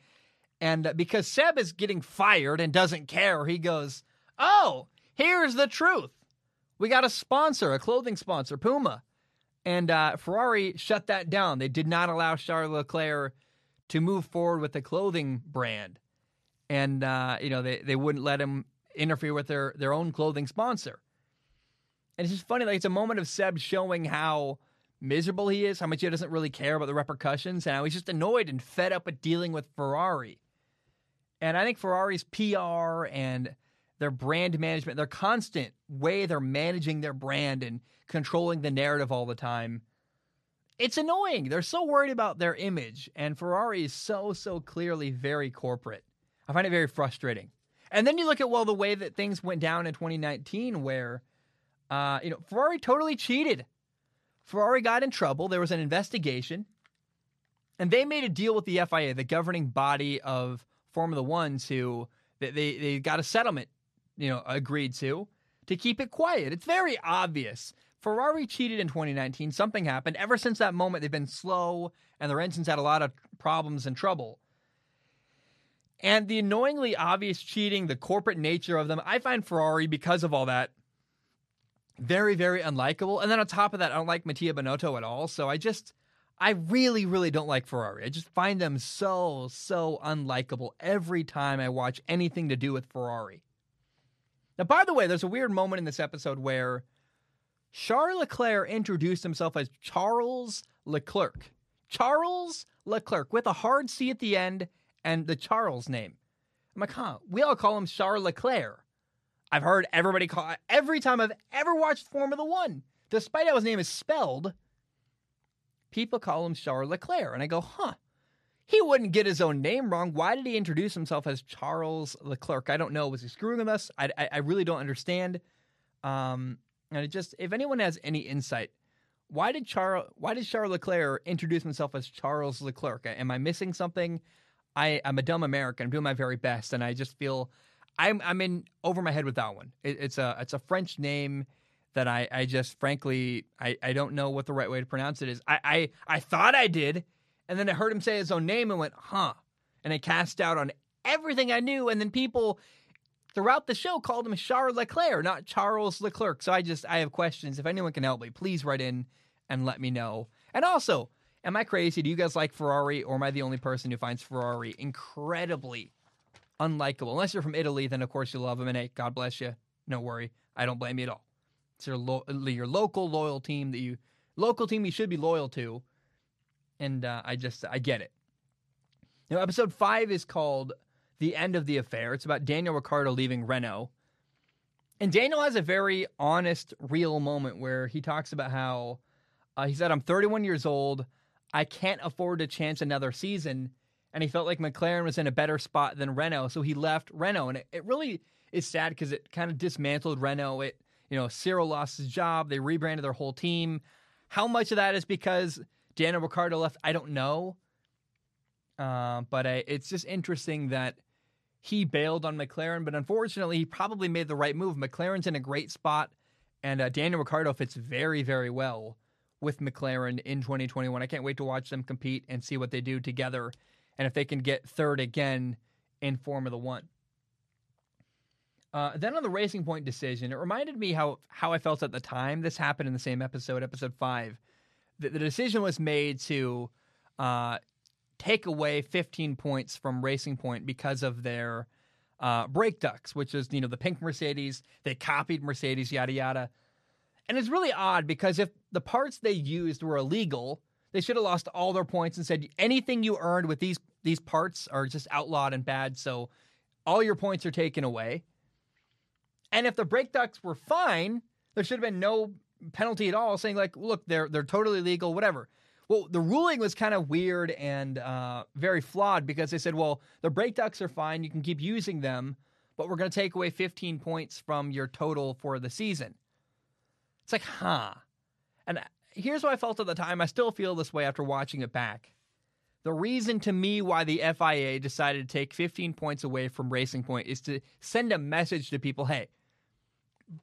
And because Seb is getting fired and doesn't care, he goes, Oh, here's the truth. We got a sponsor, a clothing sponsor, Puma. And uh, Ferrari shut that down. They did not allow Charles Leclerc to move forward with the clothing brand. And, uh, you know, they, they wouldn't let him interfere with their, their own clothing sponsor. And it's just funny, like, it's a moment of Seb showing how miserable he is, how much he doesn't really care about the repercussions, and how he's just annoyed and fed up with dealing with Ferrari. And I think Ferrari's PR and their brand management, their constant way they're managing their brand and controlling the narrative all the time, it's annoying. They're so worried about their image, and Ferrari is so, so clearly very corporate. I find it very frustrating. And then you look at well the way that things went down in 2019, where uh, you know Ferrari totally cheated. Ferrari got in trouble. There was an investigation, and they made a deal with the FIA, the governing body of Formula One, to they they, they got a settlement, you know, agreed to to keep it quiet. It's very obvious. Ferrari cheated in 2019. Something happened. Ever since that moment, they've been slow, and their engines had a lot of problems and trouble. And the annoyingly obvious cheating, the corporate nature of them, I find Ferrari, because of all that, very, very unlikable. And then on top of that, I don't like Mattia Binotto at all. So I just, I really, really don't like Ferrari. I just find them so, so unlikable every time I watch anything to do with Ferrari. Now, by the way, there's a weird moment in this episode where Charles Leclerc introduced himself as Charles Leclerc. Charles Leclerc with a hard C at the end and the Charles name. I'm like, huh, we all call him Charles Leclerc. I've heard everybody call every time I've ever watched Formula One, despite how his name is spelled, people call him Charles Leclerc. And I go, huh, he wouldn't get his own name wrong. Why did he introduce himself as Charles Leclerc? I don't know. Was he screwing us? I, I, I really don't understand. Um, and it just, if anyone has any insight, why did Charles, why did Charles Leclerc introduce himself as Charles Leclerc? Am I missing something? I, I'm a dumb American. I'm doing my very best, and I just feel I'm I'm in over my head with that one. It, it's a it's a French name that I, I just frankly I, I don't know what the right way to pronounce it is. I, I I thought I did, and then I heard him say his own name and went, huh. And I cast out on everything I knew, and then people throughout the show called him Charles Leclerc, not Charles Leclerc. So I just I have questions. If anyone can help me, please write in and let me know. And also, Am I crazy? Do you guys like Ferrari, or am I the only person who finds Ferrari incredibly unlikable? Unless you're from Italy, then of course you love them, and hey, God bless you. No worry, I don't blame you at all. It's your lo- your local loyal team that you local team you should be loyal to, and uh, I just I get it. Now, episode five is called "The End of the Affair." It's about Daniel Ricciardo leaving Renault, and Daniel has a very honest, real moment where he talks about how uh, he said, "I'm 31 years old." I can't afford to chance another season. And he felt like McLaren was in a better spot than Renault, so he left Renault. And it, it really is sad because it kind of dismantled Renault. It, you know, Cyril lost his job. They rebranded their whole team. How much of that is because Daniel Ricciardo left? I don't know. Uh, but I, it's just interesting that he bailed on McLaren. But unfortunately, he probably made the right move. McLaren's in a great spot, and uh, Daniel Ricciardo fits very, very well with McLaren in 2021. I can't wait to watch them compete and see what they do together and if they can get third again in Formula One. Uh, then on the Racing Point decision, it reminded me how how I felt at the time. This happened in the same episode, episode five. The, the decision was made to uh, take away 15 points from Racing Point because of their uh, brake ducts, which is you know the pink Mercedes. They copied Mercedes, yada yada. And it's really odd because if the parts they used were illegal, they should have lost all their points and said anything you earned with these these parts are just outlawed and bad, so all your points are taken away. And if the brake ducts were fine, there should have been no penalty at all, saying like, look, they're they're totally legal, whatever. Well, the ruling was kind of weird and uh, very flawed because they said, well, the brake ducts are fine, you can keep using them, but we're going to take away 15 points from your total for the season. It's like, huh. And here's what I felt at the time. I still feel this way after watching it back. The reason to me why the FIA decided to take 15 points away from Racing Point is to send a message to people hey,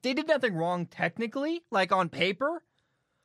they did nothing wrong technically, like on paper,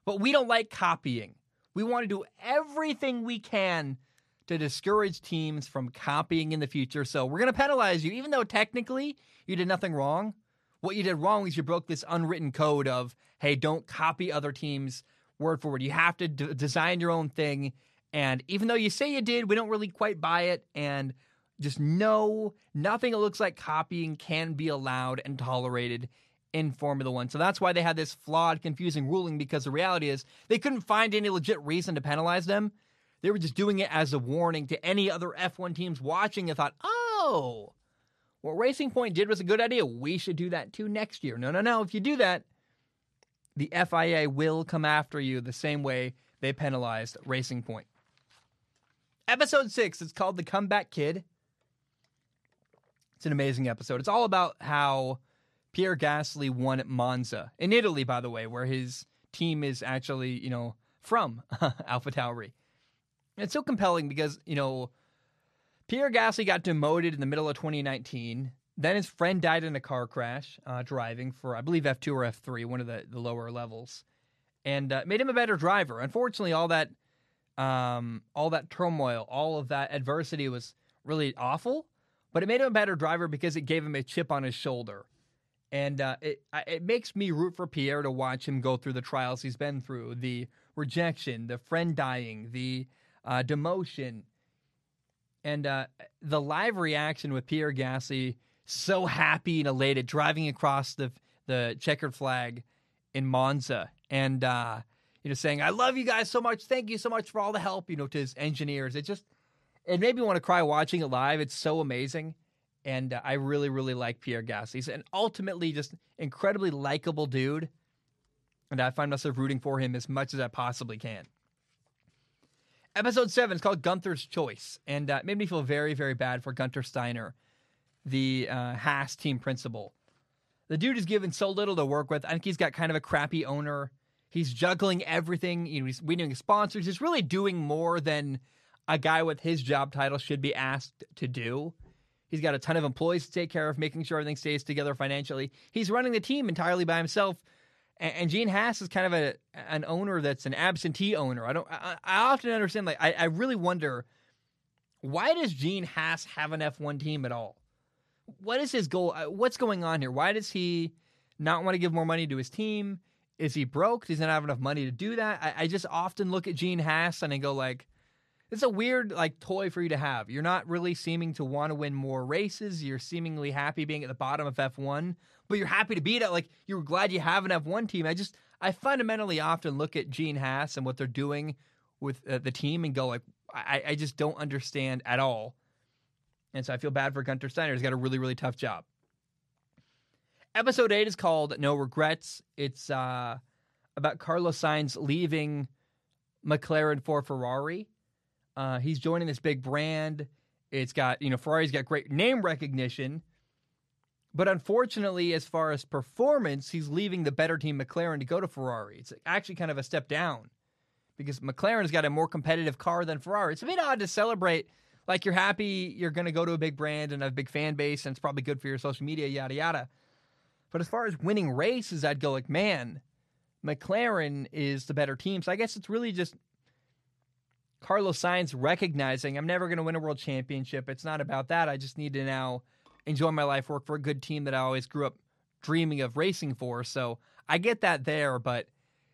but we don't like copying. We want to do everything we can to discourage teams from copying in the future. So we're going to penalize you, even though technically you did nothing wrong. What you did wrong is you broke this unwritten code of, hey, don't copy other teams word for word. You have to d- design your own thing. And even though you say you did, we don't really quite buy it. And just know nothing that looks like copying can be allowed and tolerated in Formula One. So that's why they had this flawed, confusing ruling because the reality is they couldn't find any legit reason to penalize them. They were just doing it as a warning to any other F1 teams watching and thought, oh, what Racing Point did was a good idea. We should do that too next year. No, no, no. If you do that, the FIA will come after you the same way they penalized Racing Point. Episode six, it's called The Comeback Kid. It's an amazing episode. It's all about how Pierre Gasly won at Monza in Italy, by the way, where his team is actually, you know, from Alpha Tauri. It's so compelling because, you know, Pierre Gasly got demoted in the middle of 2019. Then his friend died in a car crash uh, driving for, I believe, F2 or F3, one of the, the lower levels, and uh, made him a better driver. Unfortunately, all that um, all that turmoil, all of that adversity was really awful, but it made him a better driver because it gave him a chip on his shoulder. And uh, it it makes me root for Pierre to watch him go through the trials he's been through, the rejection, the friend dying, the uh, demotion, and uh, the live reaction with Pierre Gasly, so happy and elated, driving across the the checkered flag in Monza, and uh, you know saying, "I love you guys so much. Thank you so much for all the help." You know, to his engineers, it just it made me want to cry watching it live. It's so amazing and uh, I really, really like Pierre Gasly. He's an ultimately just incredibly likable dude, and I find myself rooting for him as much as I possibly can. Episode seven is called Gunther's Choice, and uh, it made me feel very, very bad for Gunther Steiner, the uh, Haas team principal. The dude is given so little to work with. I think he's got kind of a crappy owner. He's juggling everything. You know, he's winning sponsors. He's really doing more than a guy with his job title should be asked to do. He's got a ton of employees to take care of, making sure everything stays together financially. He's running the team entirely by himself. And, Gene Haas is kind of a an owner that's an absentee owner. I don't. I, I often understand. Like, I, I really wonder why does Gene Haas have an F one team at all? What is his goal? Uh, what's going on here? Why does he not want to give more money to his team? Is he broke? Does he not have enough money to do that? I, I just often look at Gene Haas and I go like, it's a weird like toy for you to have. You're not really seeming to want to win more races. You're seemingly happy being at the bottom of F1, but you're happy to beat it. Like you're glad you have an F1 team. I just I fundamentally often look at Gene Haas and what they're doing with uh, the team and go like I, I just don't understand at all. And so I feel bad for Gunter Steiner. He's got a really really tough job. Episode eight is called No Regrets. It's uh, about Carlos Sainz leaving McLaren for Ferrari. Uh, he's joining this big brand. It's got, you know, Ferrari's got great name recognition. But unfortunately, as far as performance, he's leaving the better team McLaren to go to Ferrari. It's actually kind of a step down because McLaren has got a more competitive car than Ferrari. It's a bit odd to celebrate like you're happy you're going to go to a big brand and a big fan base, and it's probably good for your social media, yada, yada. But as far as winning races, I'd go like, man, McLaren is the better team. So I guess it's really just Carlos Sainz recognizing I'm never going to win a world championship. It's not about that. I just need to now enjoy my life, work for a good team that I always grew up dreaming of racing for. So I get that there, but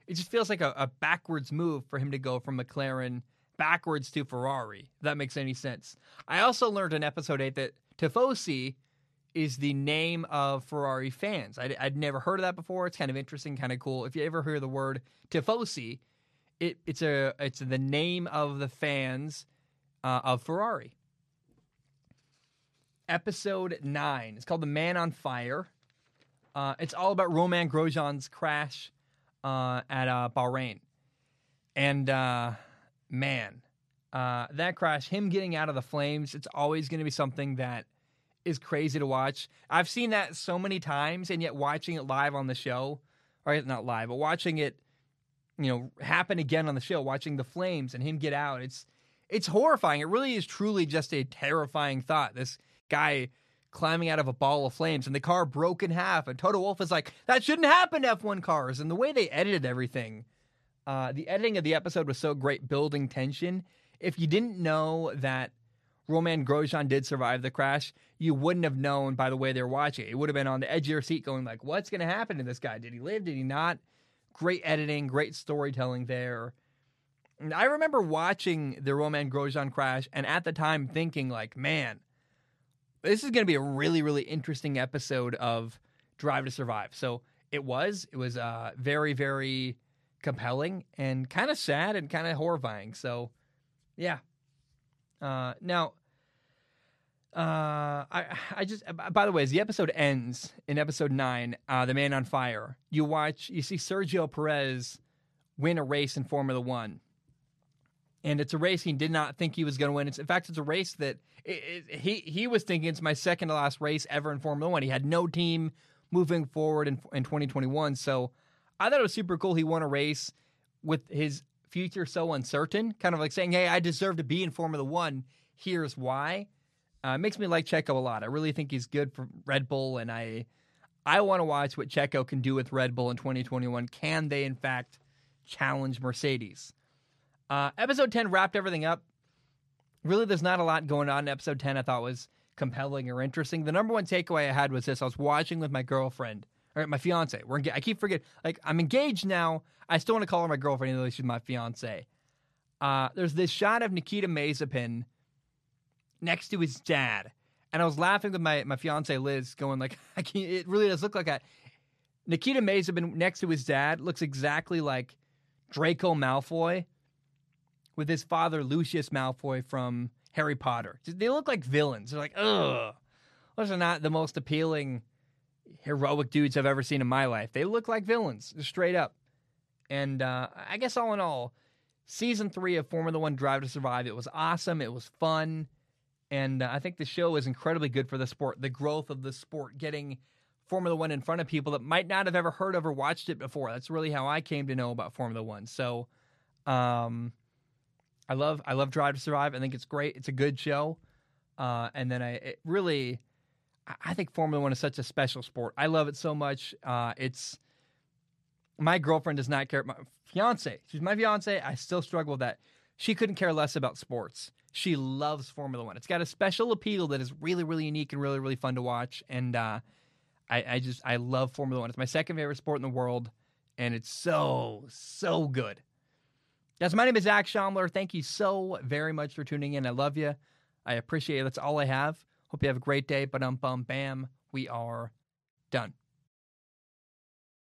it just feels like a, a backwards move for him to go from McLaren backwards to Ferrari. If that makes any sense. I also learned in episode eight that Tifosi is the name of Ferrari fans. I'd, I'd never heard of that before. It's kind of interesting, kind of cool. If you ever hear the word Tifosi, it, it's a it's the name of the fans uh, of Ferrari. Episode nine. It's called "The Man on Fire." Uh, it's all about Romain Grosjean's crash uh, at uh, Bahrain, and uh, man, uh, that crash, him getting out of the flames, it's always going to be something that is crazy to watch. I've seen that so many times, and yet watching it live on the show, or not live, but watching it you know happen again on the show watching the flames and him get out it's it's horrifying it really is truly just a terrifying thought this guy climbing out of a ball of flames and the car broke in half and toto wolff is like that shouldn't happen to f1 cars and the way they edited everything uh, the editing of the episode was so great building tension if you didn't know that romain Grosjean did survive the crash, you wouldn't have known by the way they were watching. It would have been on the edge of your seat going like, what's going to happen to this guy? Did he live? Did he not? Great editing, great storytelling there. And I remember watching the Romain Grosjean crash and at the time thinking like, man, this is going to be a really, really interesting episode of Drive to Survive. So it was. It was uh, very, very compelling and kind of sad and kind of horrifying. So, yeah. Uh, now, uh, I I just by the way, as the episode ends in episode nine, uh, the Man on Fire, you watch you see Sergio Perez win a race in Formula One, and it's a race he did not think he was going to win. It's, in fact, it's a race that it, it, he he was thinking it's my second to last race ever in Formula One. He had no team moving forward in in 2021, so I thought it was super cool. He won a race with his future so uncertain, kind of like saying, "Hey, I deserve to be in Formula One. Here's why." Uh, it makes me like Checo a lot. I really think he's good for Red Bull, and I I want to watch what Checo can do with Red Bull in 2021. Can they, in fact, challenge Mercedes? Uh, episode 10 wrapped everything up. Really, there's not a lot going on in episode 10 I thought was compelling or interesting. The number one takeaway I had was this I was watching with my girlfriend, or my fiance. We're I keep forgetting, like, I'm engaged now. I still want to call her my girlfriend, even though she's my fiance. Uh, there's this shot of Nikita Mazepin next to his dad. And I was laughing with my, my fiance Liz, going like, I can't, it really does look like that. Nikita Mazepin next to his dad looks exactly like Draco Malfoy with his father Lucius Malfoy from Harry Potter. They look like villains. They're like, ugh. Those are not the most appealing heroic dudes I've ever seen in my life. They look like villains, straight up. And uh, I guess all in all, season three of Formula One Drive to Survive, it was awesome. It was fun. And uh, I think the show is incredibly good for the sport, the growth of the sport, getting Formula One in front of people that might not have ever heard of or watched it before. That's really how I came to know about Formula One. So, um, I love I love Drive to Survive. I think it's great. It's a good show. Uh, and then I it really, I think Formula One is such a special sport. I love it so much. Uh, it's my girlfriend does not care. My fiance, she's my fiance. I still struggle with that. She couldn't care less about sports. She loves Formula One. It's got a special appeal that is really, really unique and really, really fun to watch. And uh, I, I just I love Formula One. It's my second favorite sport in the world, and it's so so good. Yes, my name is Zach Schaumler. Thank you so very much for tuning in. I love you. I appreciate it. That's all I have. Hope you have a great day. But um, bum, bam, we are done.